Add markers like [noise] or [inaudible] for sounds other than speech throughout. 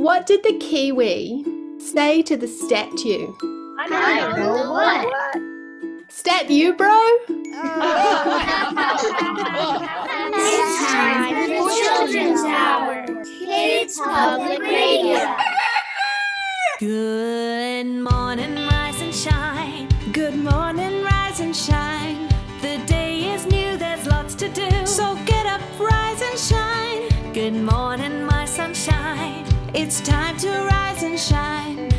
What did the kiwi say to the statue? I don't know what. Stat you, bro? It's time for the Children's Hour. Kids Public Radio. Good morning, rise and shine. Good morning, rise and shine. The day is new, there's lots to do. So get up, rise and shine. Good morning, my sunshine. It's time to rise and shine.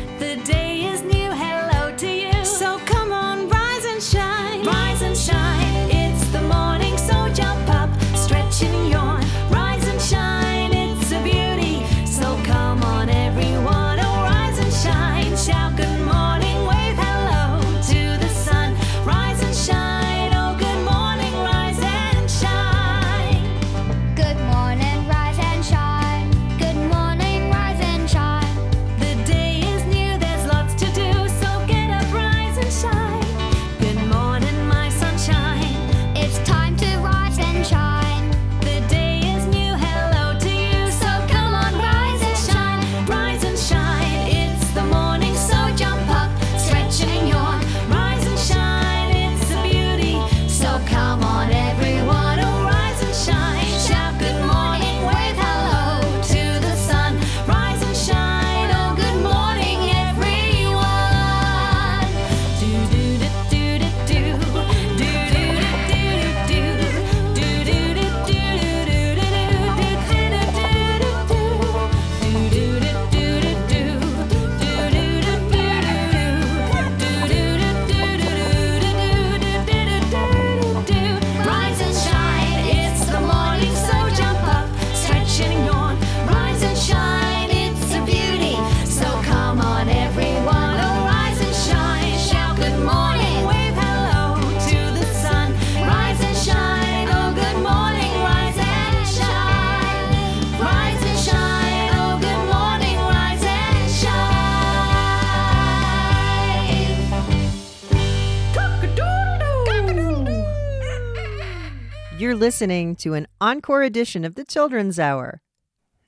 Listening to an encore edition of the Children's Hour.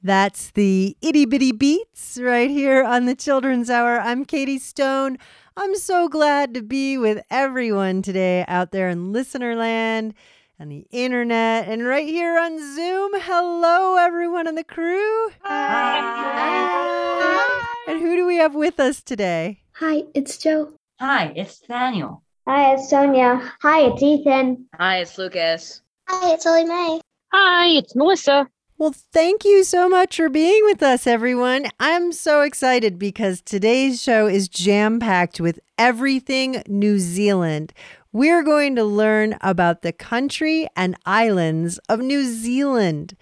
That's the itty bitty beats right here on the Children's Hour. I'm Katie Stone. I'm so glad to be with everyone today out there in listener land and the internet and right here on Zoom. Hello, everyone on the crew. Hi. And who do we have with us today? Hi, it's Joe. Hi, it's Daniel. Hi, it's Sonia. Hi, it's Ethan. Hi, it's Lucas. Hi, it's Lily Mae. Hi, it's Melissa. Well, thank you so much for being with us, everyone. I'm so excited because today's show is jam packed with everything New Zealand. We're going to learn about the country and islands of New Zealand.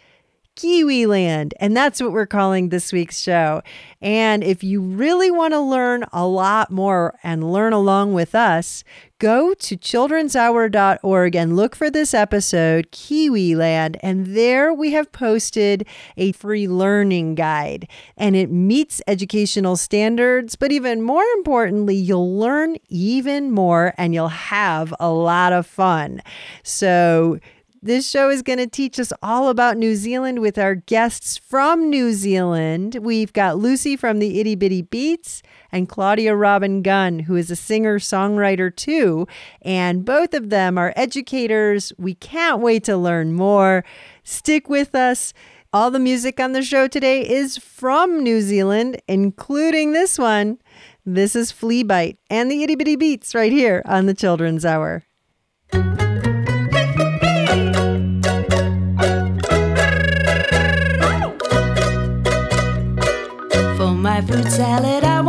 Kiwi Land. And that's what we're calling this week's show. And if you really want to learn a lot more and learn along with us, go to childrenshour.org and look for this episode, Kiwi Land. And there we have posted a free learning guide. And it meets educational standards, but even more importantly, you'll learn even more and you'll have a lot of fun. So, this show is going to teach us all about New Zealand with our guests from New Zealand. We've got Lucy from the Itty Bitty Beats and Claudia Robin Gunn, who is a singer songwriter too. And both of them are educators. We can't wait to learn more. Stick with us. All the music on the show today is from New Zealand, including this one. This is Flea Bite and the Itty Bitty Beats right here on the Children's Hour. My fruit salad, I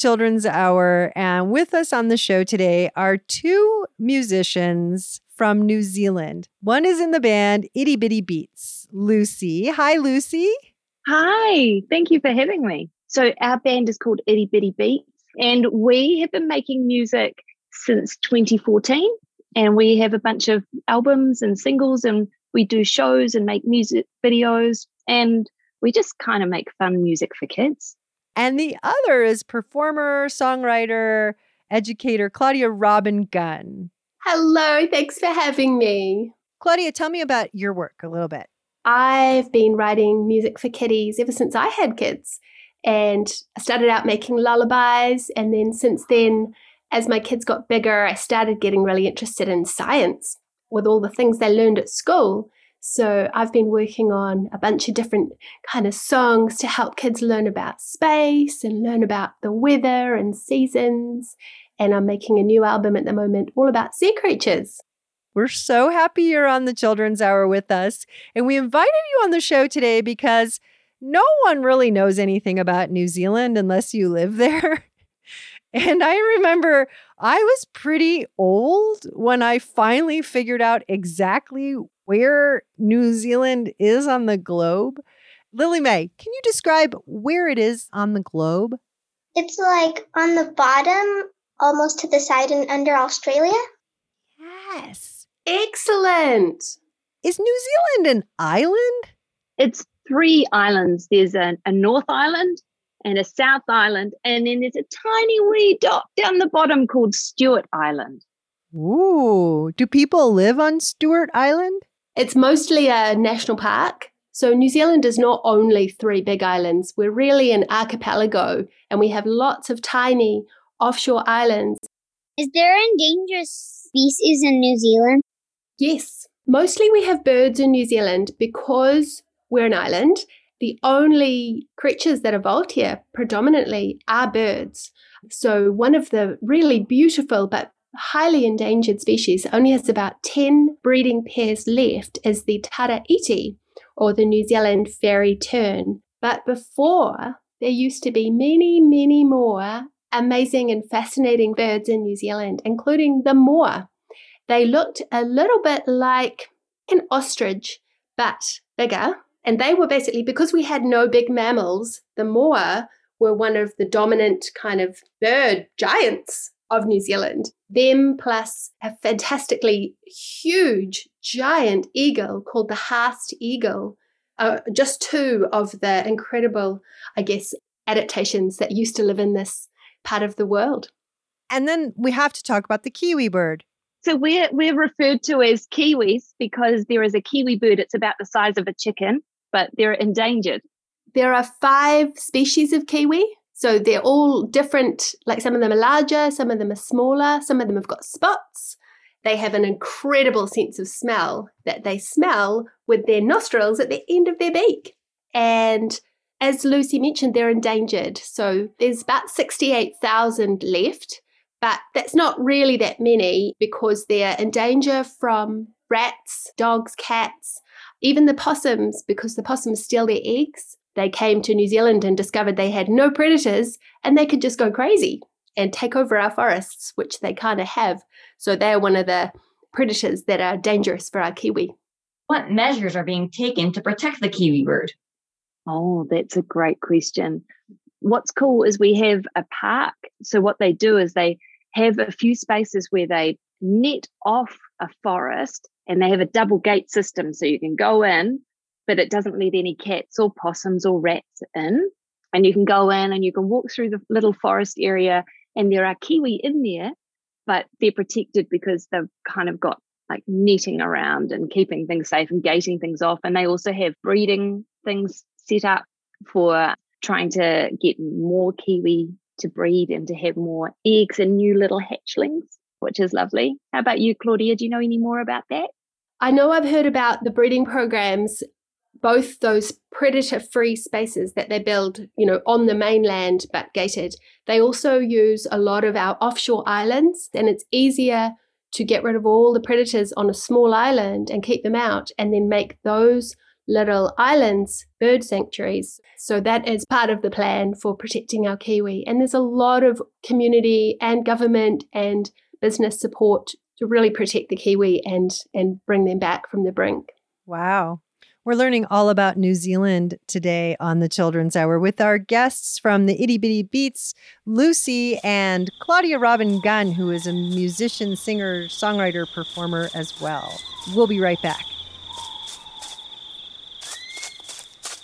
Children's Hour, and with us on the show today are two musicians from New Zealand. One is in the band Itty Bitty Beats, Lucy. Hi, Lucy. Hi, thank you for having me. So, our band is called Itty Bitty Beats, and we have been making music since 2014. And we have a bunch of albums and singles, and we do shows and make music videos, and we just kind of make fun music for kids. And the other is performer, songwriter, educator Claudia Robin Gunn. Hello, thanks for having me. Claudia, tell me about your work a little bit. I've been writing music for kiddies ever since I had kids. And I started out making lullabies. And then since then, as my kids got bigger, I started getting really interested in science with all the things they learned at school. So I've been working on a bunch of different kind of songs to help kids learn about space and learn about the weather and seasons. And I'm making a new album at the moment all about sea creatures. We're so happy you're on the Children's Hour with us. And we invited you on the show today because no one really knows anything about New Zealand unless you live [laughs] there. And I remember I was pretty old when I finally figured out exactly where New Zealand is on the globe. Lily May, can you describe where it is on the globe? It's like on the bottom, almost to the side and under Australia. Yes. Excellent. Is New Zealand an island? It's three islands there's a, a North Island and a South Island, and then there's a tiny wee dot down the bottom called Stewart Island. Ooh. Do people live on Stewart Island? It's mostly a national park. So New Zealand is not only three big islands, we're really an archipelago and we have lots of tiny offshore islands. Is there endangered species in New Zealand? Yes, mostly we have birds in New Zealand because we're an island. The only creatures that evolved here predominantly are birds. So, one of the really beautiful but highly endangered species only has about 10 breeding pairs left is the tara iti, or the New Zealand fairy tern. But before, there used to be many, many more amazing and fascinating birds in New Zealand, including the moa. They looked a little bit like an ostrich, but bigger. And they were basically, because we had no big mammals, the moa were one of the dominant kind of bird giants of New Zealand. Them plus a fantastically huge giant eagle called the Haast eagle. Uh, just two of the incredible, I guess, adaptations that used to live in this part of the world. And then we have to talk about the kiwi bird. So we're we're referred to as kiwis because there is a kiwi bird. It's about the size of a chicken, but they're endangered. There are five species of kiwi. So they're all different, like some of them are larger, some of them are smaller, some of them have got spots. They have an incredible sense of smell that they smell with their nostrils at the end of their beak. And as Lucy mentioned, they're endangered. So there's about 68,000 left, but that's not really that many because they're in danger from rats, dogs, cats, even the possums, because the possums steal their eggs. They came to New Zealand and discovered they had no predators and they could just go crazy and take over our forests, which they kind of have. So they're one of the predators that are dangerous for our kiwi. What measures are being taken to protect the kiwi bird? Oh, that's a great question. What's cool is we have a park. So, what they do is they have a few spaces where they net off a forest and they have a double gate system. So, you can go in, but it doesn't let any cats or possums or rats in. And you can go in and you can walk through the little forest area, and there are kiwi in there, but they're protected because they've kind of got like netting around and keeping things safe and gating things off. And they also have breeding things set up for trying to get more kiwi to breed and to have more eggs and new little hatchlings, which is lovely. How about you, Claudia? Do you know any more about that? I know I've heard about the breeding programs, both those predator free spaces that they build, you know, on the mainland but gated. They also use a lot of our offshore islands, and it's easier to get rid of all the predators on a small island and keep them out and then make those little islands bird sanctuaries. So that is part of the plan for protecting our kiwi. And there's a lot of community and government and business support to really protect the kiwi and and bring them back from the brink. Wow. We're learning all about New Zealand today on the Children's Hour with our guests from the Itty Bitty Beats, Lucy and Claudia Robin Gunn, who is a musician, singer, songwriter, performer as well. We'll be right back.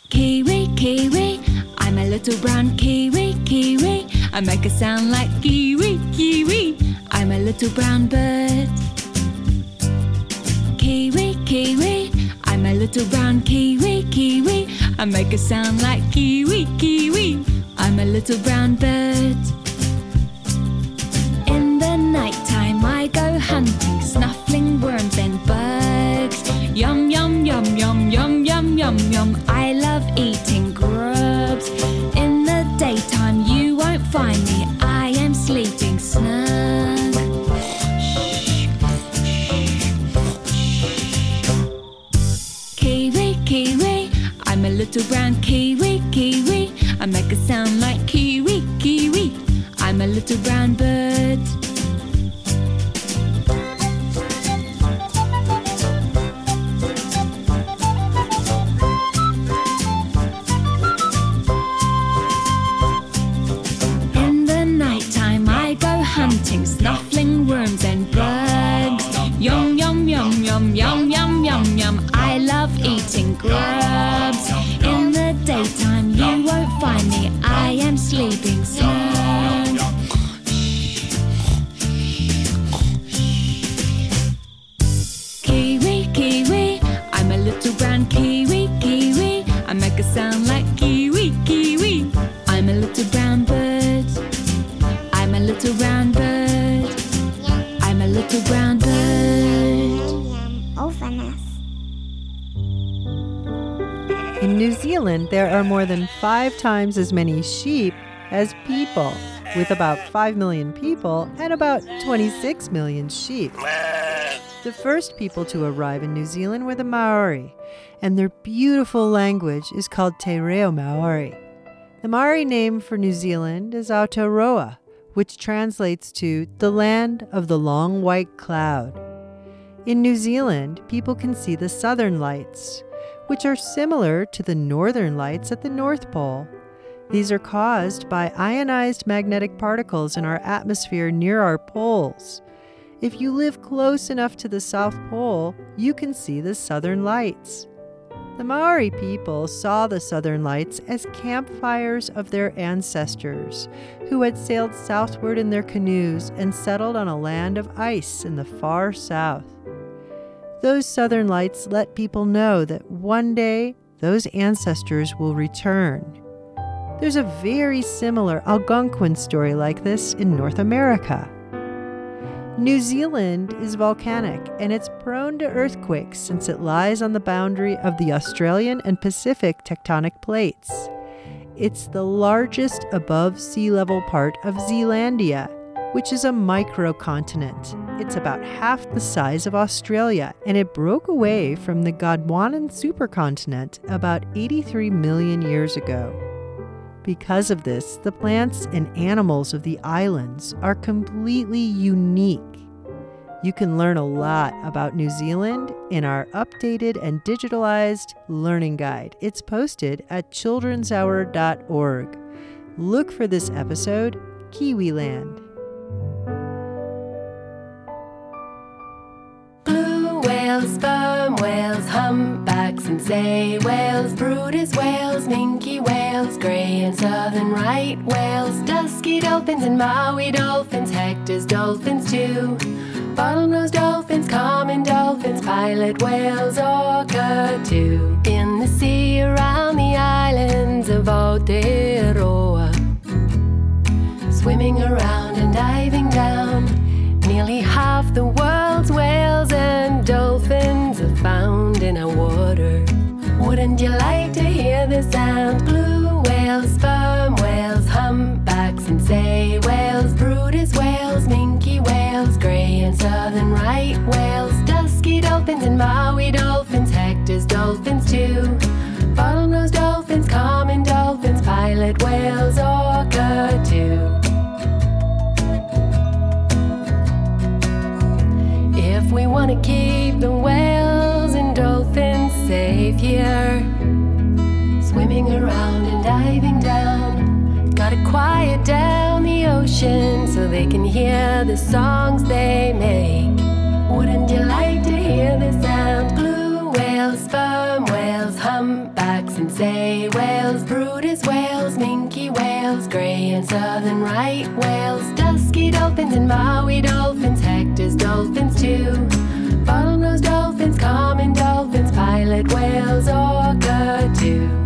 Kiwi, kiwi, I'm a little brown kiwi, kiwi. I make a sound like kiwi, kiwi. I'm a little brown bird. Kiwi, kiwi, little brown kiwi, kiwi. I make a sound like kiwi, kiwi. I'm a little brown bird. In the nighttime, I go hunting, five times as many sheep as people, with about 5 million people and about 26 million sheep. The first people to arrive in New Zealand were the Maori, and their beautiful language is called Te Reo Maori. The Maori name for New Zealand is Aotearoa, which translates to the land of the long white cloud. In New Zealand, people can see the southern lights, which are similar to the northern lights at the North Pole. These are caused by ionized magnetic particles in our atmosphere near our poles. If you live close enough to the South Pole, you can see the southern lights. The Maori people saw the southern lights as campfires of their ancestors, who had sailed southward in their canoes and settled on a land of ice in the far south. Those southern lights let people know that one day those ancestors will return. There's a very similar Algonquin story like this in North America. New Zealand is volcanic and it's prone to earthquakes since it lies on the boundary of the Australian and Pacific tectonic plates. It's the largest above sea level part of Zealandia, which is a microcontinent. It's about half the size of Australia, and it broke away from the Gondwanan supercontinent about 83 million years ago. Because of this, the plants and animals of the islands are completely unique. You can learn a lot about New Zealand in our updated and digitalized learning guide. It's posted at childrenshour.org. Look for this episode, Kiwiland. Whales, sperm whales, humpbacks and sei whales, Bryde's whales, minke whales, grey and southern right whales, dusky dolphins and Maui dolphins, Hector's dolphins too. Bottlenose dolphins, common dolphins, pilot whales, orca too. In the sea around the islands sound? Blue whales, sperm whales, humpbacks and sei whales, Bryde's whales, minke whales, grey and southern right whales, dusky dolphins and Maui dolphins, Hector's dolphins too. Bottlenose dolphins, common dolphins, pilot whales, orca too. If we want to keep the whales and dolphins safe here, swimming around and diving down, gotta quiet down the ocean so they can hear the songs they make. Wouldn't you like to hear the sound? Blue whales, sperm whales, humpbacks and sei whales, Bryde's whales, minke whales, grey and southern right whales, dusky dolphins and Maui dolphins, Hector's dolphins too. Bottlenose dolphins, common dolphins, pilot whales, orca too.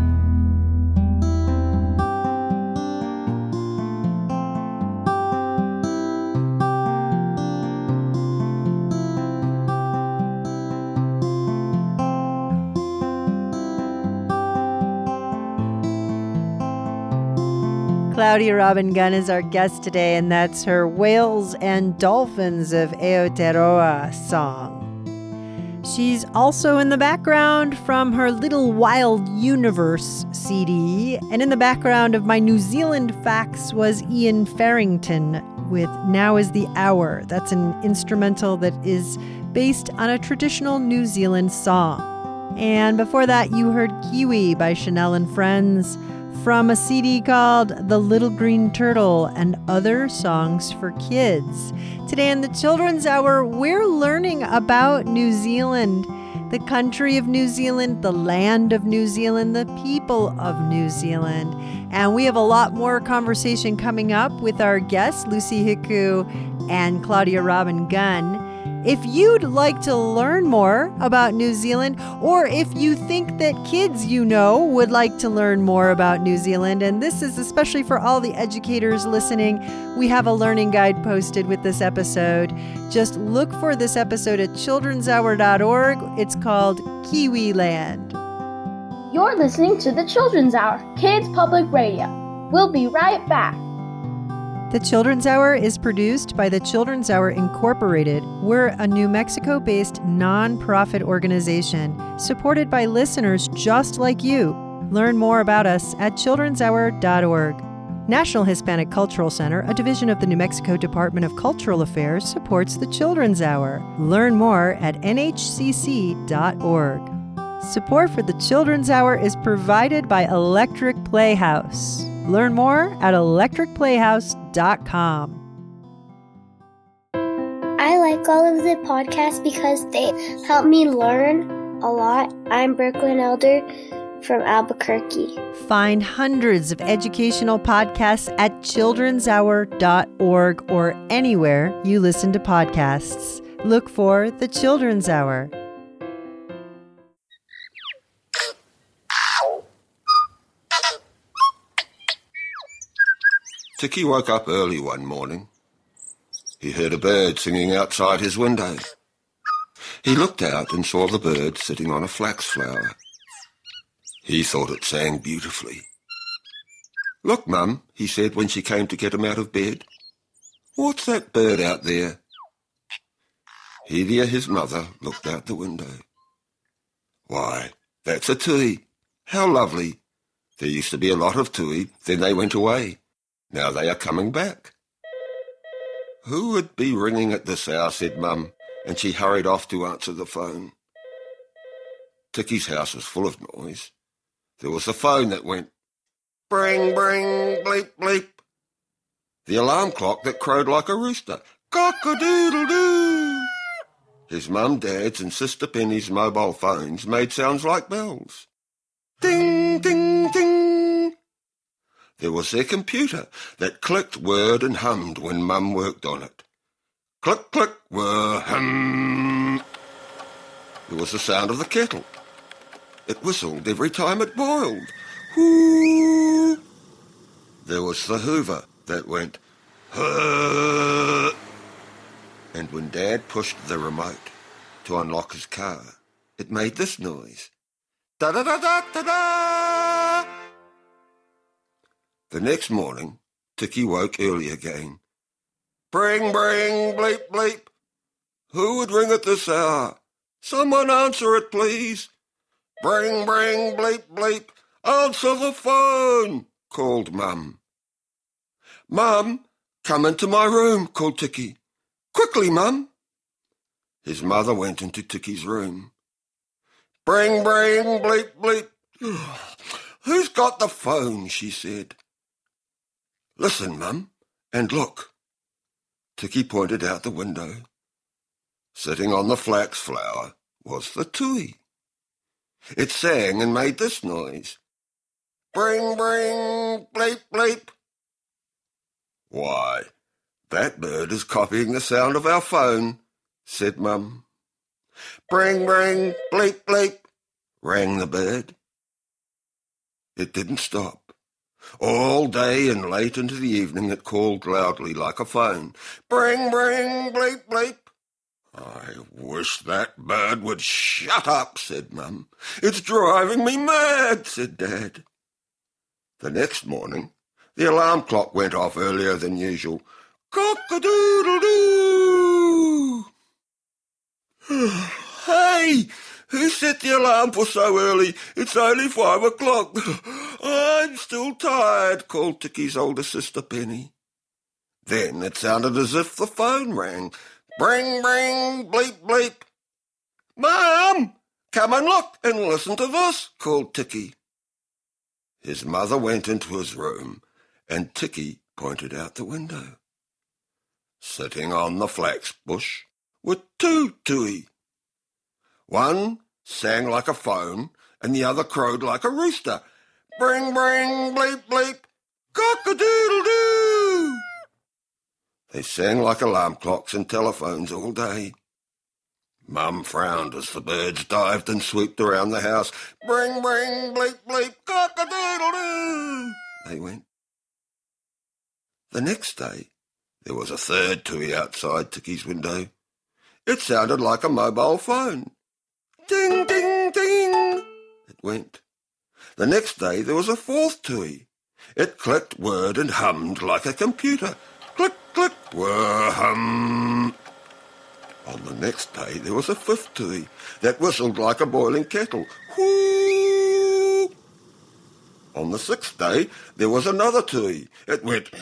Claudia Robin Gunn is our guest today, and that's her Whales and Dolphins of Aotearoa song. She's also in the background from her Little Wild Universe CD, and in the background of my New Zealand facts was Ian Farrington with Now is the Hour. That's an instrumental that is based on a traditional New Zealand song. And before that, you heard Kiwi by Chanel and Friends from a CD called The Little Green Turtle and Other Songs for Kids. Today in the Children's Hour, we're learning about New Zealand, the country of New Zealand, the land of New Zealand, the people of New Zealand. And we have a lot more conversation coming up with our guests, Lucy Hiku and Claudia Robin Gunn. If you'd like to learn more about New Zealand, or if you think that kids you know would like to learn more about New Zealand, and this is especially for all the educators listening, we have a learning guide posted with this episode. Just look for this episode at childrenshour.org. It's called Kiwi Land. You're listening to the Children's Hour, Kids Public Radio. We'll be right back. The Children's Hour is produced by the Children's Hour Incorporated. We're a New Mexico based nonprofit organization supported by listeners just like you. Learn more about us at childrenshour.org. National Hispanic Cultural Center, a division of the New Mexico Department of Cultural Affairs, supports the Children's Hour. Learn more at nhcc.org. Support for the Children's Hour is provided by Electric Playhouse. Learn more at electricplayhouse.com. I like all of the podcasts because they help me learn a lot. I'm Brooklyn Elder from Albuquerque. Find hundreds of educational podcasts at childrenshour.org or anywhere you listen to podcasts. Look for The Children's Hour. Tiki woke up early one morning. he heard a bird singing outside his window. He looked out and saw the bird sitting on a flax flower. He thought it sang beautifully. Look, Mum, he said when she came to get him out of bed. What's that bird out there? Hevia, his mother, looked out the window. Why, that's a tui. How lovely. There used to be a lot of tui, then they went away. Now they are coming back. Who would be ringing at this hour, said Mum, and she hurried off to answer the phone. Tiki's house was full of noise. There was a phone that went bring, bring, bleep, bleep. The alarm clock that crowed like a rooster. Cock-a-doodle-doo! His mum, dad's and sister Penny's mobile phones made sounds like bells. Ding, ding, ding. There was their computer that clicked, whirred and hummed when mum worked on it. Click, click, whir, hum. There was the sound of the kettle. It whistled every time it boiled. Whoo! There was the hoover that went, huh. And when Dad pushed the remote to unlock his car, it made this noise. Da da da da da da! The next morning, Tiki woke early again. Bring, bring, bleep, bleep. Who would ring at this hour? Someone answer it, please. Bring, bring, bleep, bleep. Answer the phone, called Mum. Mum, come into my room, called Tiki. Quickly, Mum. His mother went into Tiki's room. Bring, bring, bleep, bleep. [sighs] Who's got the phone? she said. Listen, Mum, and look. Tiki pointed out the window. Sitting on the flax flower was the tui. It sang and made this noise. Bring, bring, bleep, bleep. Why, that bird is copying the sound of our phone, said Mum. Bring, bring, bleep, bleep, rang the bird. It didn't stop. All day and late into the evening it called loudly like a phone. Bring, bring, bleep, bleep. I wish that bird would shut up, said Mum. It's driving me mad, said Dad. The next morning, the alarm clock went off earlier than usual. Cock-a-doodle-doo! [sighs] hey, who set the alarm for so early? It's only five o'clock. I'm still tired, called Tiki's older sister Penny. Then it sounded as if the phone rang. Bring, bring, bleep, bleep. Mum, come and look and listen to this, called Tiki. His mother went into his room, and Tiki pointed out the window. Sitting on the flax bush were two tui. One sang like a phone, and the other crowed like a rooster. Bring, bring, bleep, bleep, cock-a-doodle-doo! They sang like alarm clocks and telephones all day. Mum frowned as the birds dived and swooped around the house. Bring, bring, bleep, bleep, cock-a-doodle-doo! They went. The next day, there was a third tui outside Tiki's window. It sounded like a mobile phone. Ding, ding, ding! It went. The next day, there was a fourth tui. It clicked, whirred, and hummed like a computer. Click, click, whir, hum. On the next day, there was a fifth tui that whistled like a boiling kettle. Whoo! On the sixth day, there was another tui. It went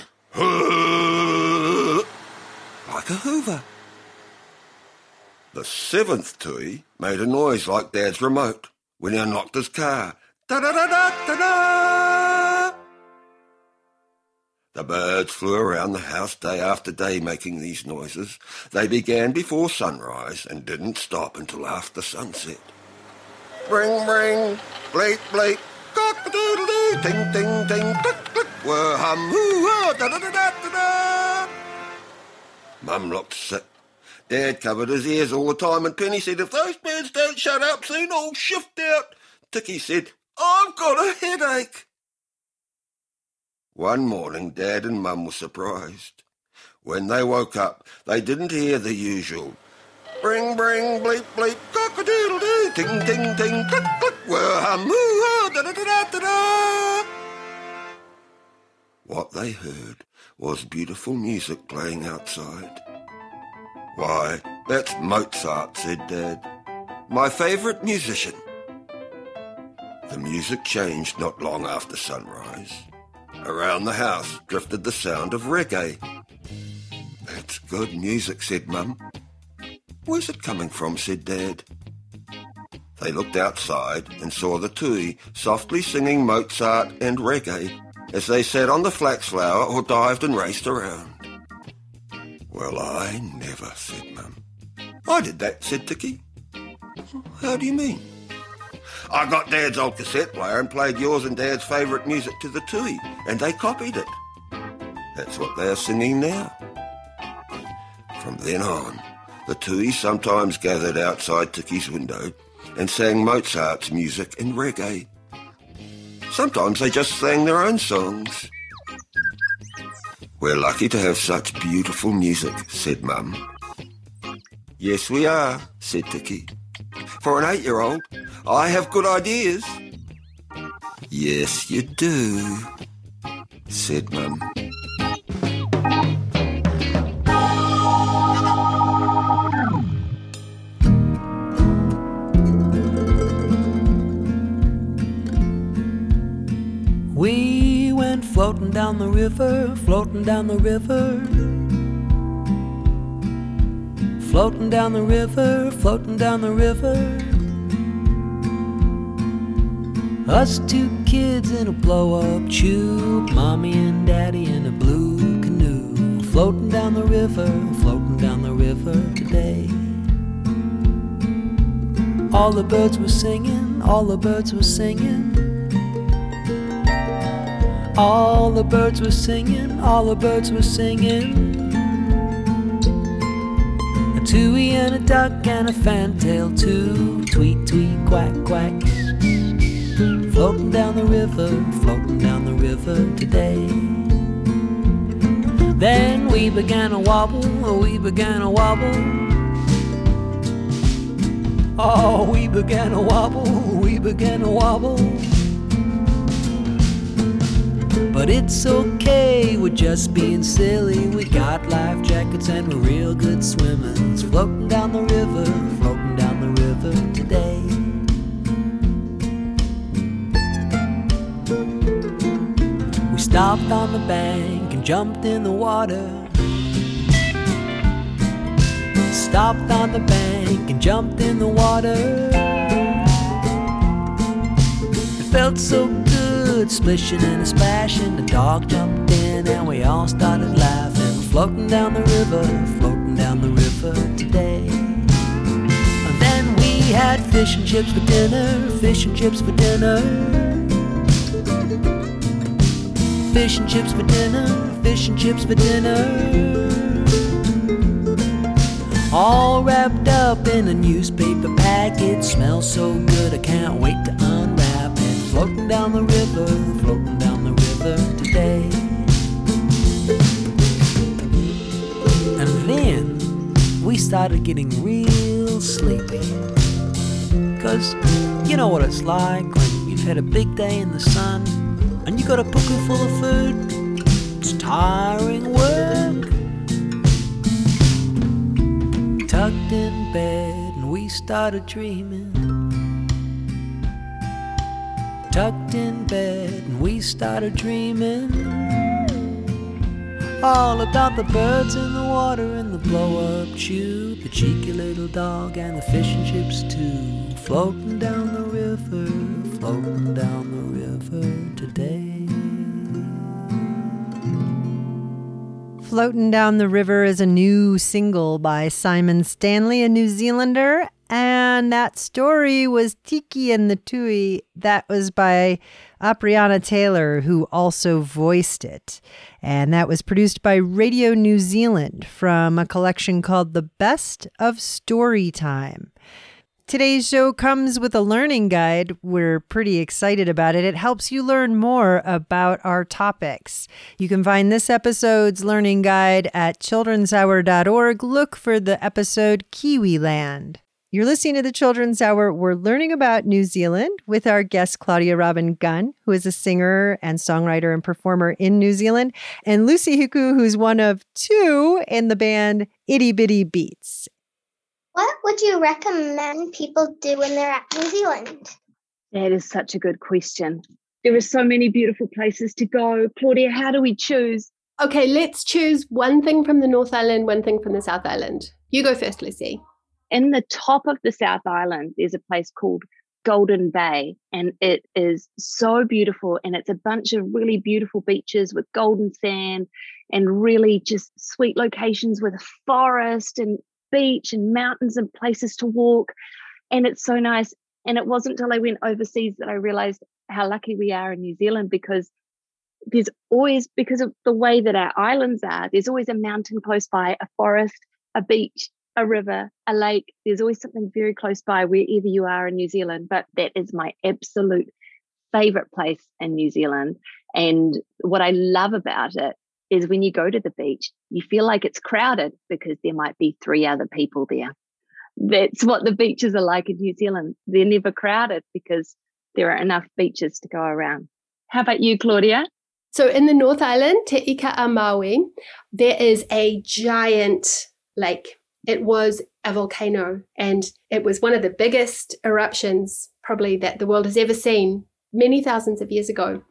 like a hoover. The seventh tui made a noise like Dad's remote when he unlocked his car. Da da da da da da! The birds flew around the house day after day making these noises. They began before sunrise and didn't stop until after sunset. Bring, bring, bleep, bleep, cock-a-doodle-doo, ting, ting, ting, click, click, whir, hum, hoo, da da da da da da. Mum looked sick. Dad covered his ears all the time, and Penny said, If those birds don't shut up soon, I'll shift out. Tiki said, I've got a headache. One morning, Dad and Mum were surprised. When they woke up, they didn't hear the usual bring, bring, bleep, bleep, cock-a-doodle doo, ting, ting, ting, click, click, wah, hum, hoo, da, da, da, da, da, da. What they heard was beautiful music playing outside. Why, that's Mozart, said Dad. My favourite musician. The music changed not long after sunrise. Around the house drifted the sound of reggae. That's good music, said Mum. Where's it coming from? said Dad. They looked outside and saw the Tui softly singing Mozart and reggae as they sat on the flax flower or dived and raced around. Well, I never, said Mum. I did that, said Tiki. How do you mean? I got Dad's old cassette player and played yours and Dad's favourite music to the Tui, and they copied it. That's what they are singing now. From then on, the Tui sometimes gathered outside Tiki's window and sang Mozart's music and reggae. Sometimes they just sang their own songs. We're lucky to have such beautiful music, said Mum. Yes, we are, said Tiki. For an eight-year-old, I have good ideas. Yes, you do, said Mum. Floating down the river, floating down the river. Floating down the river, floating down the river. Us two kids in a blow up tube, mommy and daddy in a blue canoe. Floating down the river, floating down the river today. All the birds were singing, all the birds were singing. All the birds were singing, all the birds were singing. A tui and a duck and a fantail too. Tweet, tweet, quack, quack. Floating down the river, floating down the river today. Then we began to wobble, we began to wobble. Oh, we began to wobble, we began to wobble. But it's okay, we're just being silly. We got life jackets and we're real good swimmers. Floating down the river, floating down the river today. We stopped on the bank and jumped in the water. Stopped on the bank and jumped in the water. It felt so good, splishing and a splashing. The dog jumped in and we all started laughing. Floating down the river, floating down the river today. And then we had fish and chips for dinner, fish and chips for dinner. Fish and chips for dinner, fish and chips for dinner. All wrapped up in a newspaper package. Smells so good, I can't wait. Down the river, floating down the river today. And then we started getting real sleepy. Cause you know what it's like when you've had a big day in the sun and you got a pocket full of food. It's tiring work. Tucked in bed and we started dreaming. Tucked in bed and we started dreaming. All about the birds in the water and the blow up tube, the cheeky little dog and the fish and chips too. Floating down the river, floating down the river today. Floating Down the River is a new single by Simon Stanley, a New Zealander. And that story was Tiki and the Tui. That was by Apirana Taylor, who also voiced it. And that was produced by Radio New Zealand from a collection called The Best of Story Time. Today's show comes with a learning guide. We're pretty excited about it. It helps you learn more about our topics. You can find this episode's learning guide at children'shour.org. Look for the episode Kiwiland. You're listening to the Children's Hour. We're learning about New Zealand with our guest, Claudia Robin Gunn, who is a singer and songwriter and performer in New Zealand, and Lucy Hiku, who's one of two in the band Itty Bitty Beats. What would you recommend people do when they're at New Zealand? That is such a good question. There are so many beautiful places to go. Claudia, how do we choose? Okay, let's choose one thing from the North Island, one thing from the South Island. You go first, Lucy. In the top of the South Island, there's a place called Golden Bay, and it is so beautiful. And it's a bunch of really beautiful beaches with golden sand and really just sweet locations with forest and beach and mountains and places to walk. And it's so nice. And it wasn't until I went overseas that I realized how lucky we are in New Zealand because there's always, because of the way that our islands are, there's always a mountain close by, a forest, a beach, a river, a lake. There's always something very close by wherever you are in New Zealand. But that is my absolute favorite place in New Zealand. And what I love about it is when you go to the beach, you feel like it's crowded because there might be three other people there. That's what the beaches are like in New Zealand. They're never crowded because there are enough beaches to go around. How about you, Claudia? So in the North Island, Te Ika a Maui, there is a giant lake. It was a volcano and it was one of the biggest eruptions probably that the world has ever seen many thousands of years ago.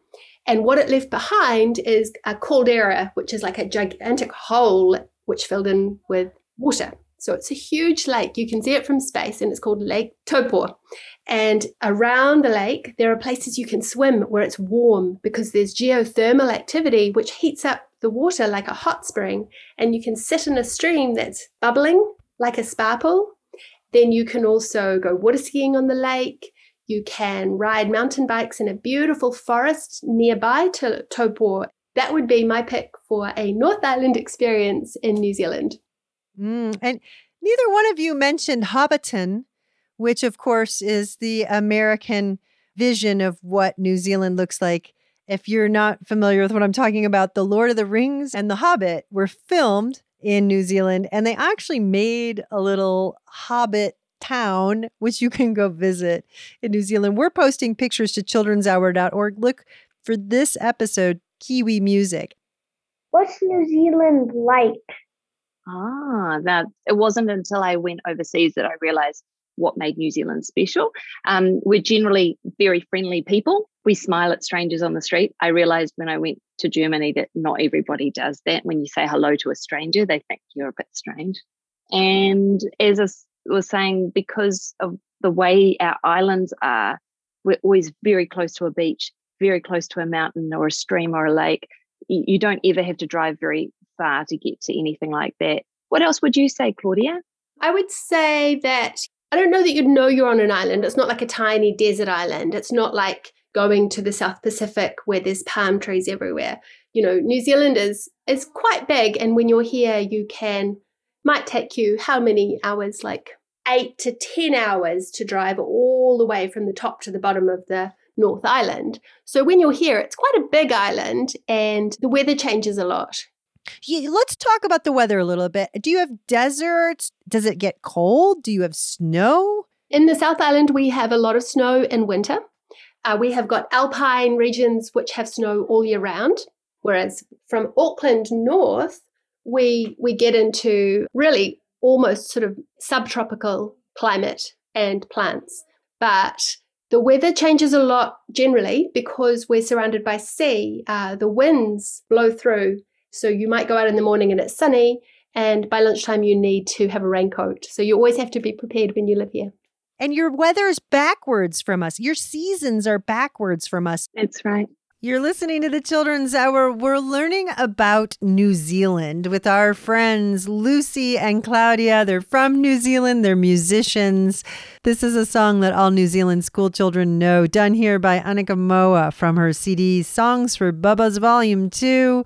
And what it left behind is a caldera, which is like a gigantic hole which filled in with water. So it's a huge lake. You can see it from space, and it's called Lake Taupo. And around the lake, there are places you can swim where it's warm because there's geothermal activity which heats up the water like a hot spring. And you can sit in a stream that's bubbling like a spa pool. Then you can also go water skiing on the lake. You can ride mountain bikes in a beautiful forest nearby to Taupo. That would be my pick for a North Island experience in New Zealand. Mm, and neither one of you mentioned Hobbiton, which, of course, is the American vision of what New Zealand looks like. If you're not familiar with what I'm talking about, The Lord of the Rings and The Hobbit were filmed in New Zealand, and they actually made a little Hobbit town, which you can go visit in New Zealand. We're posting pictures to childrenshour.org. Look for this episode, Kiwi Music. What's New Zealand like? Ah, that it wasn't until I went overseas that I realized what made New Zealand special. Um, we're generally very friendly people. We smile at strangers on the street. I realized when I went to Germany that not everybody does that. When you say hello to a stranger, they think you're a bit strange. And as I was saying, because of the way our islands are, we're always very close to a beach, very close to a mountain or a stream or a lake. You, you don't ever have to drive very far to get to anything like that. What else would you say, Claudia? I would say that I don't know that you'd know you're on an island. It's not like a tiny desert island. It's not like going to the South Pacific where there's palm trees everywhere. You know, New Zealand is is quite big and when you're here you can might take you how many hours like 8 to 10 hours to drive all the way from the top to the bottom of the North Island. So when you're here it's quite a big island and the weather changes a lot. Yeah, let's talk about the weather a little bit. Do you have deserts? Does it get cold? Do you have snow? In the South Island, we have a lot of snow in winter. Uh, we have got alpine regions which have snow all year round, whereas from Auckland north, we we get into really almost sort of subtropical climate and plants. But the weather changes a lot generally because we're surrounded by sea. Uh, the winds blow through so you might go out in the morning and it's sunny, and by lunchtime you need to have a raincoat. So you always have to be prepared when you live here. And your weather is backwards from us. Your seasons are backwards from us. That's right. You're listening to the Children's Hour. We're learning about New Zealand with our friends Lucy and Claudia. They're from New Zealand, they're musicians. This is a song that all New Zealand school children know, done here by Anika Moa from her CD Songs for Bubba's Volume 2.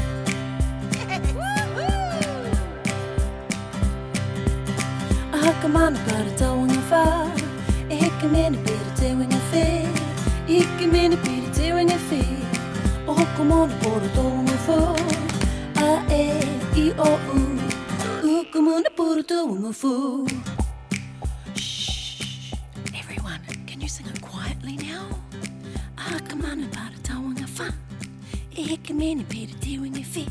Hakamana para tawanga fa E heke mene pere te winga fe E heke mene pere te winga fe O hoko mona poro tawanga fa A e i o u. Ukamuna poro tawanga fu Shh. Everyone, can you sing it quietly now? Hakamana para tawanga fa E heke mene pere te winga fe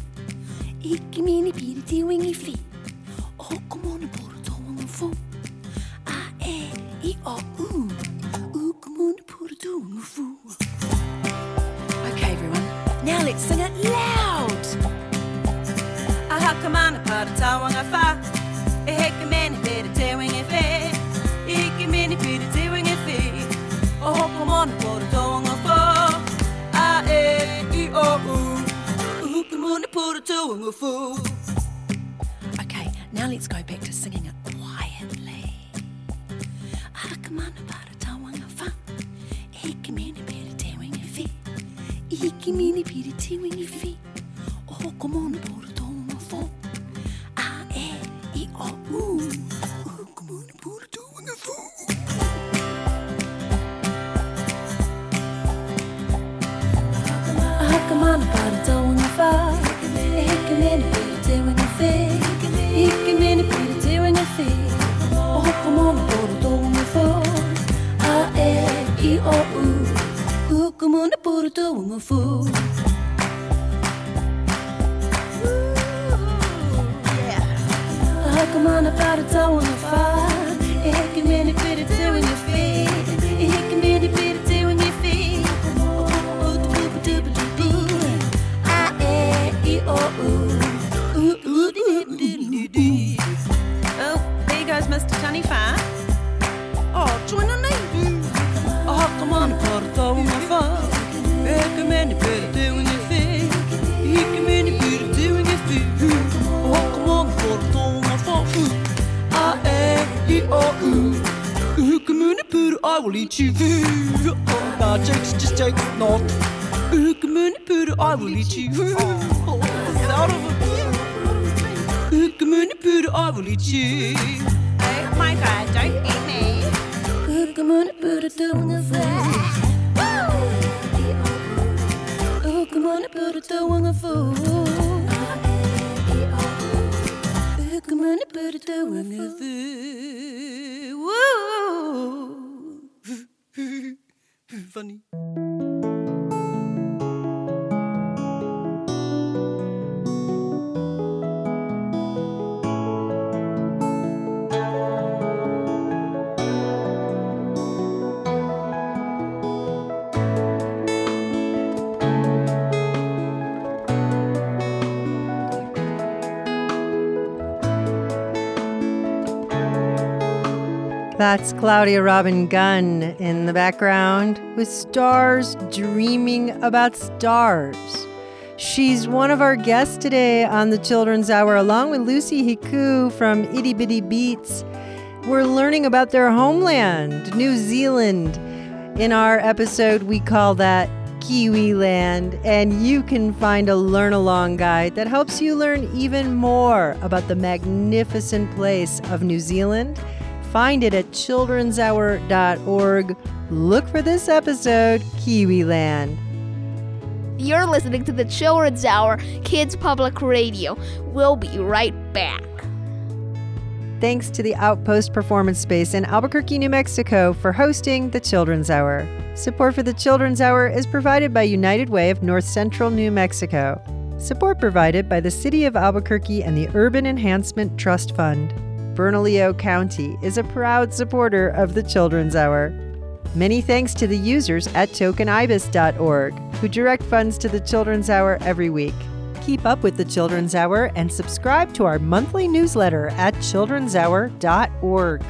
E heke mene pere te winga fe O hoko mona i o u Ukamuna poro tawanga fu Okay, everyone. Now let's sing it loud. Ahakamana para tawanga fa. E heke mene pere te winga fe. E heke mene pere te winga fe. O hoko mona poro tawanga fa. A e i o u. Ukamuna poro tawanga fu. Okay, now let's go back to singing Ahakamana para tawanga fa. E heke mene pere te winga fe. Iki mini piri ti wingi fi O mona poro tonga fo A e i o u O mona poro tonga fo haka mana para tonga fa heke mene piri te wingi fi Iki mini piri te wingi fi Ukamuna puro tawanga fu Akamana para tawanga fa Eke mene pere te winga fi Eke mene pere te winga fi Utu bubu dubu dubu A e i o u. U u di di di di Oh, there goes Mr. Tunny Far. E, I, O, U. E que meni perde, I will eat you. Oh, now Jake's just Jake's not. E meni perde, I will eat you. Oh, it's out of it. E meni perde, I will eat you. Hey, my God, don't eat me. Ukamuna pura tawanga fa Ukamuna pura tawanga Ukamuna pura tawanga fa Funny. That's Claudia Robin Gunn in the background with stars dreaming about stars. She's one of our guests today on the Children's Hour, along with Lucy Hiku from Itty Bitty Beats. We're learning about their homeland, New Zealand. In our episode, we call that Kiwi Land, and you can find a learn along guide that helps you learn even more about the magnificent place of New Zealand. Find it at childrenshour.org. Look for this episode, Kiwiland. You're listening to the Children's Hour, Kids Public Radio. We'll be right back. Thanks to the Outpost Performance Space in Albuquerque, New Mexico for hosting the Children's Hour. Support for the Children's Hour is provided by United Way of North Central New Mexico. Support provided by the City of Albuquerque and the Urban Enhancement Trust Fund. Bernalillo County is a proud supporter of the Children's Hour. Many thanks to the users at tokenibis.org who direct funds to the Children's Hour every week. Keep up with the Children's Hour and subscribe to our monthly newsletter at childrenshour.org.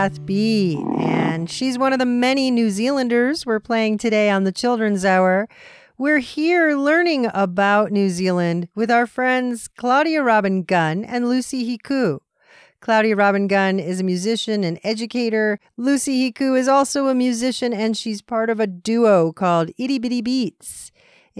Kath Bee. And she's one of the many New Zealanders we're playing today on the Children's Hour. We're here learning about New Zealand with our friends Claudia Robin Gunn and Lucy Hiku. Claudia Robin Gunn is a musician and educator. Lucy Hiku is also a musician and she's part of a duo called Itty Bitty Beats.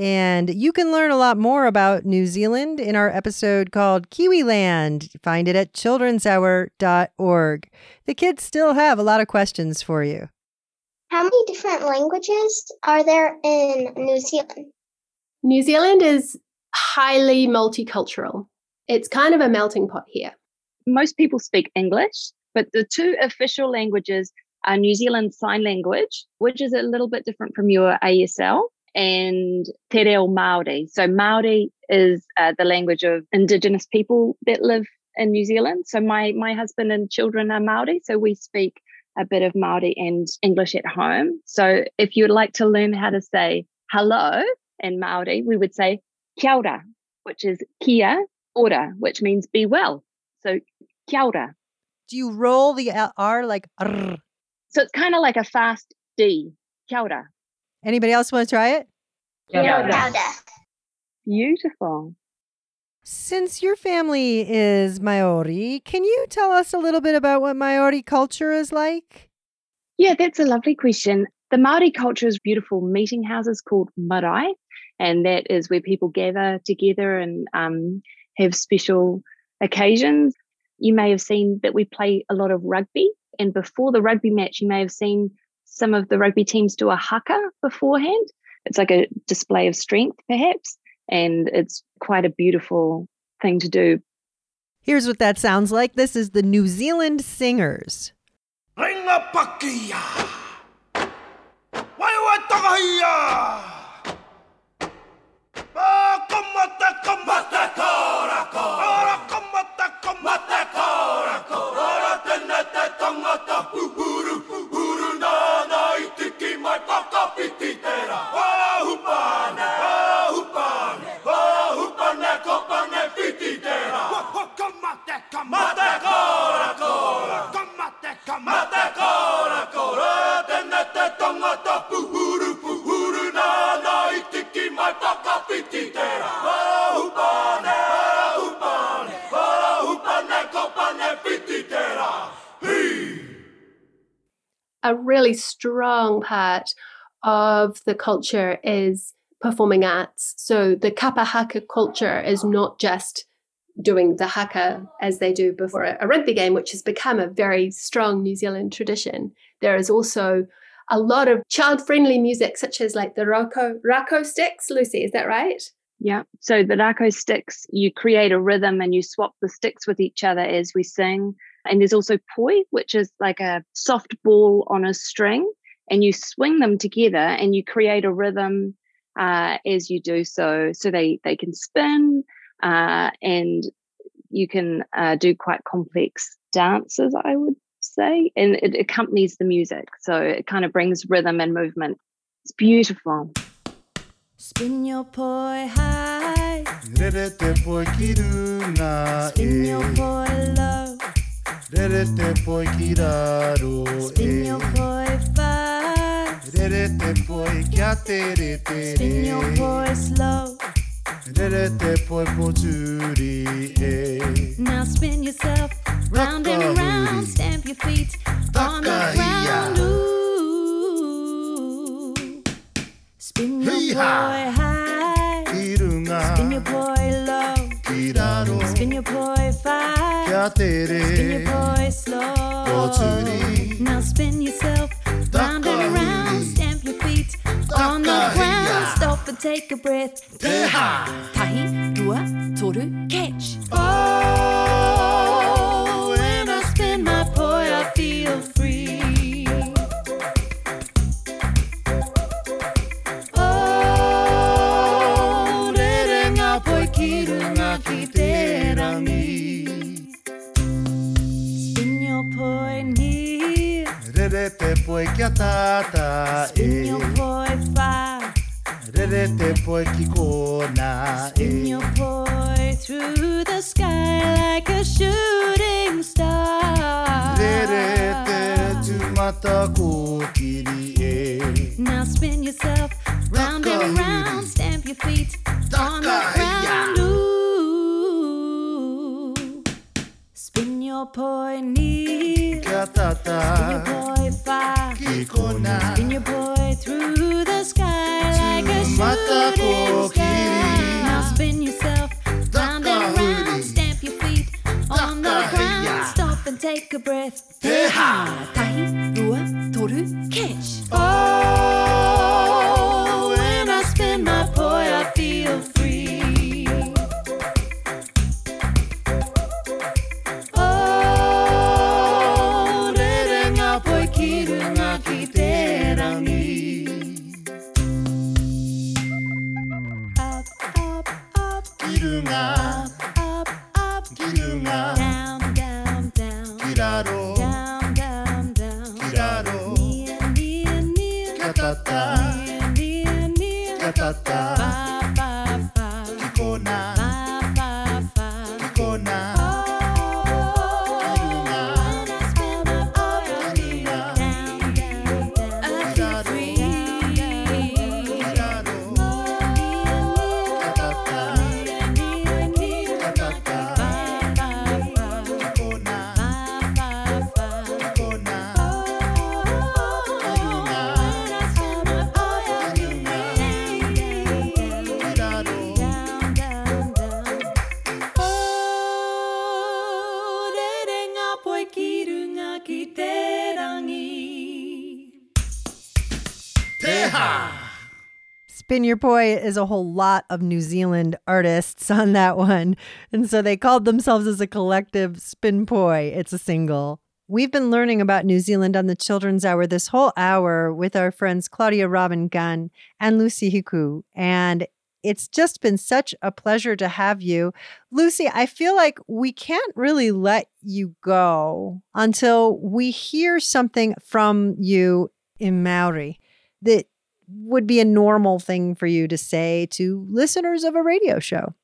And you can learn a lot more about New Zealand in our episode called Kiwiland. Find it at childrenshour.org. The kids still have a lot of questions for you. How many different languages are there in New Zealand? New Zealand is highly multicultural. It's kind of a melting pot here. Most people speak English, but the two official languages are New Zealand Sign Language, which is a little bit different from your ASL, and Te Reo Māori. So Māori is uh, the language of Indigenous people that live in New Zealand. So my my husband and children are Māori, so we speak a bit of Māori and English at home. So if you'd like to learn how to say hello in Māori, we would say kia ora, which is kia ora, which means be well. So kia ora. Do you roll the R like R? So it's kind of like a fast D. Kia ora. Anybody else want to try it? Kia ora. Beautiful. Since your family is Maori, can you tell us a little bit about what Maori culture is like? Yeah, that's a lovely question. The Maori culture is beautiful meeting houses called marae, and that is where people gather together and um, have special occasions. You may have seen that we play a lot of rugby, and before the rugby match, you may have seen some of the rugby teams do a haka beforehand. It's like a display of strength, perhaps, and it's quite a beautiful thing to do. Here's what that sounds like. This is the New Zealand Singers. Ringa pakia. Waiwa takahia. Pakapiti. Wala hupane. Wala hupane. Wala hupane kopane piti tera. Kamate kamate korako. Kamate kamate korako. Ora tenete tangata pupuru pupuru na na itiki mai pakapiti tera. Wala hupane. Wala hupane. Wala hupane kopane piti tera. a really strong part of the culture is performing arts. So the kapa haka culture is not just doing the haka as they do before a rugby game, which has become a very strong New Zealand tradition. There is also a lot of child-friendly music, such as like the rākau rākau sticks. Lucy, is that right? Yeah. So the Rākau sticks, you create a rhythm and you swap the sticks with each other as we sing. And there's also poi, which is like a soft ball on a string, and you swing them together and you create a rhythm uh, as you do so. So they they can spin, uh, and you can uh, do quite complex dances, I would say, and it accompanies the music. So it kind of brings rhythm and movement. It's beautiful. Spin your poi high, Rerete poi kirunga spin your e. poi low, Rerete poi kiraro spin e. your poi fast, Rerete poi kia tere spin your tere. poi slow. Rerete poi poturi e. Now spin yourself round and round, stamp your feet on the ground. Ooh. Spin your Hee-haw. high, spin your poi low, spin your poi fast. Spin your poi slow. Now spin yourself on the ground. Stop and take a breath. Teha. Tahi, dua, toru, catch. Oh, When I spin my poi, I feel free. Oh, rerenga poi kirunga ki te rangi. Spin your poi near. Rerete poi kia Sete poi chi corna. Swing your poi through the sky like a shooting star. Lerete tu mata kiri e. Now spin yourself round and round, stamp your feet on the ground. Ooh. Spin your boy knee. Spin your poi, far. Spin your poi. ま Spin Your Boy is a whole lot of New Zealand artists on that one. And so they called themselves as a collective Spin Poi. It's a single. We've been learning about New Zealand on the Children's Hour this whole hour with our friends Claudia Robin Gunn and Lucy Hiku. And it's just been such a pleasure to have you. Lucy, I feel like we can't really let you go until we hear something from you in Maori that would be a normal thing for you to say to listeners of a radio show.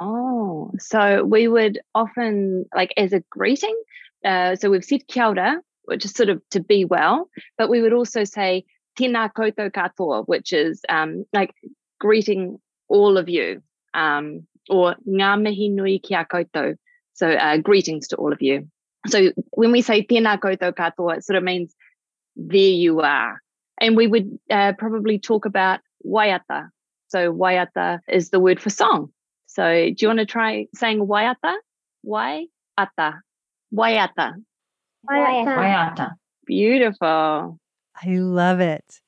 Oh, so we would often, like, as a greeting, uh, so we've said kia ora, which is sort of to be well, but we would also say tēnā koutou katoa, which is um, like greeting all of you, um, or ngā mihi nui ki a koutou. So uh, greetings to all of you. So when we say tēnā koutou katoa, it sort of means there you are. And we would uh, probably talk about waiata. So waiata is the word for song. So do you want to try saying waiata? Waiata. Waiata. Waiata. Beautiful. I love it.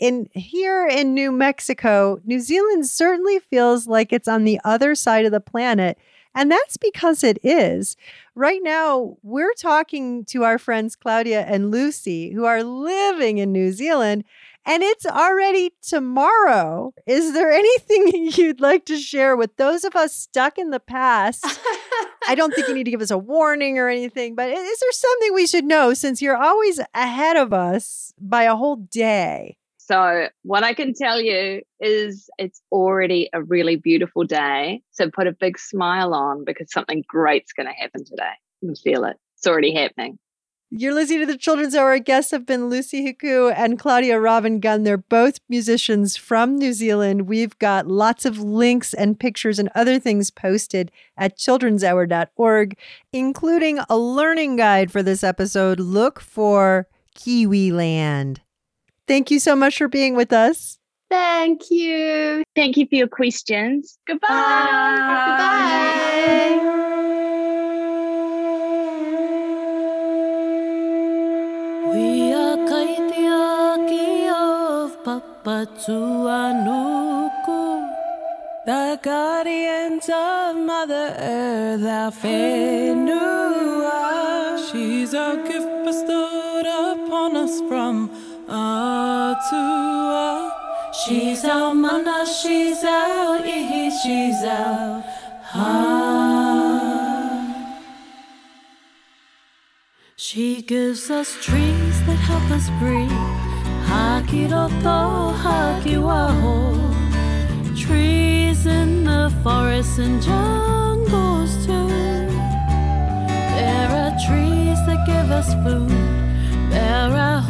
In here in New Mexico, New Zealand certainly feels like it's on the other side of the planet. And that's because it is. Right now, we're talking to our friends Claudia and Lucy, who are living in New Zealand, and it's already tomorrow. Is there [laughs] anything you'd like to share with those of us stuck in the past? I don't think you need to give us a warning or anything, but is there something we should know since you're always ahead of us by a whole day? So, what I can tell you is it's already a really beautiful day. So, put a big smile on because something great's going to happen today. You feel it. It's already happening. You're listening to the Children's Hour. Our guests have been Lucy Hiku and Claudia Robin Gunn. They're both musicians from New Zealand. We've got lots of links and pictures and other things posted at childrenshour.org, including a learning guide for this episode. Look for Kiwi Land. Thank you so much for being with us. Thank you. Thank you for your questions. Goodbye. Goodbye. We are Kaitiaki of Papatuanuku, the guardians of Mother Earth, our Whenua. She's our gift bestowed upon us from Atua. She's our mana, she's our ihi, she's our ha. She gives us trees that help us breathe. Hakiroto, hakiwaho. Trees in the forests and jungles too. There are trees that give us food. There Arahuarako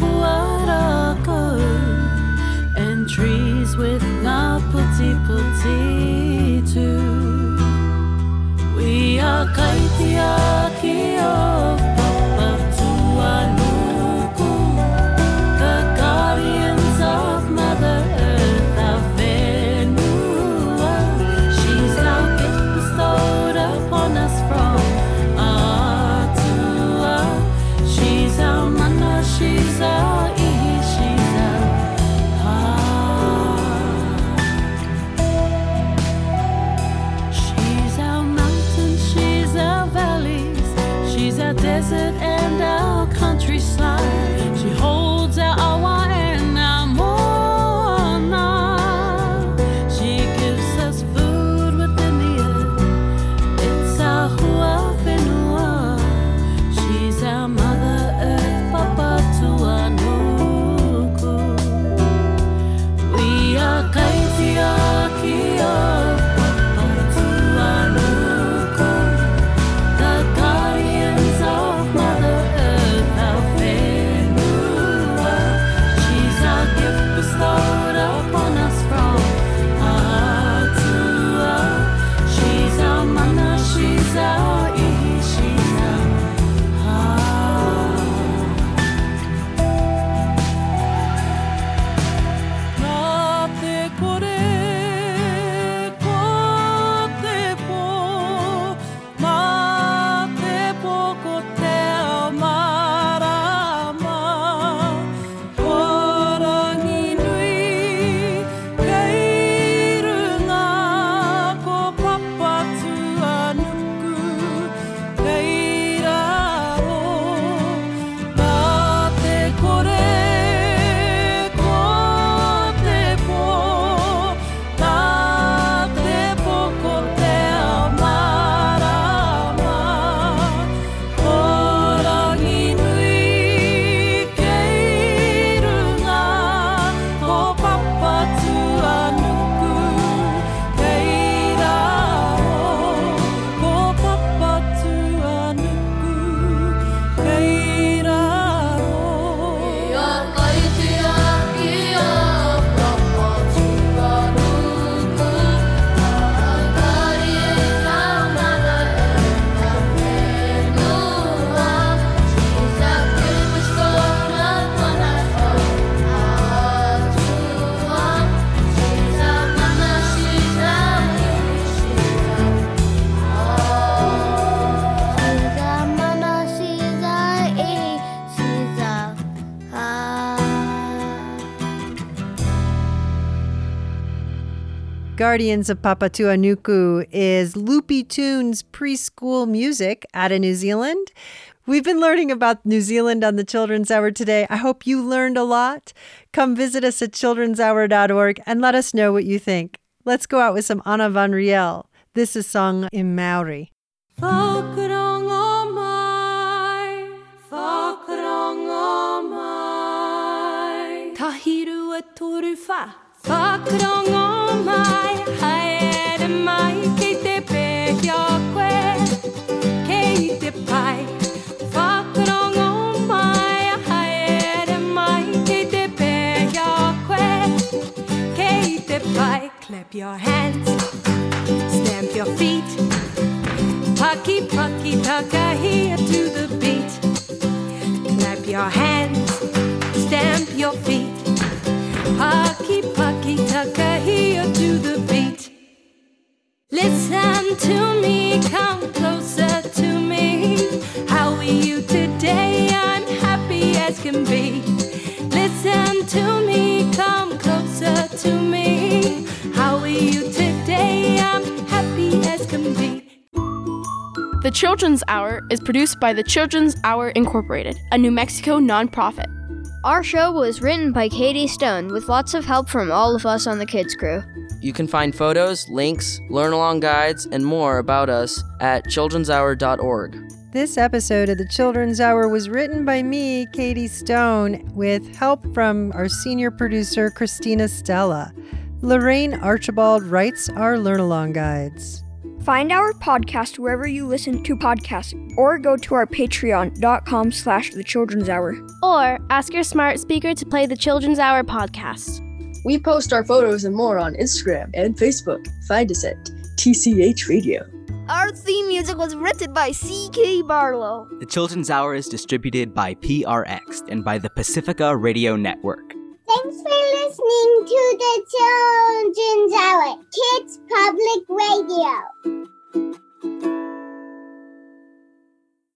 Guardians of Papatuanuku is Loopy Tunes preschool music out of New Zealand. We've been learning about New Zealand on the Children's Hour today. I hope you learned a lot. Come visit us at childrenshour.org and let us know what you think. Let's go out with some Anna Van Riel. This is sung in Maori. Tahiru toru mai, mai kei te pēhia Hour is produced by the Children's Hour Incorporated, a New Mexico nonprofit. Our show was written by Katie Stone with lots of help from all of us on the kids crew. You can find photos, links, learn along guides, and more about us at childrenshour.org. This episode of the Children's Hour was written by me, Katie Stone, with help from our senior producer, Christina Stella. Lorraine Archibald writes our learn along guides. Find our podcast wherever you listen to podcasts or go to our patreon.com slash the children's hour. Or ask your smart speaker to play the Children's Hour podcast. We post our photos and more on Instagram and Facebook. Find us at TCH Radio. Our theme music was written by C.K. Barlow. The Children's Hour is distributed by PRX and by the Pacifica Radio Network. Thanks for listening to the Children's Hour, Kids Public Radio.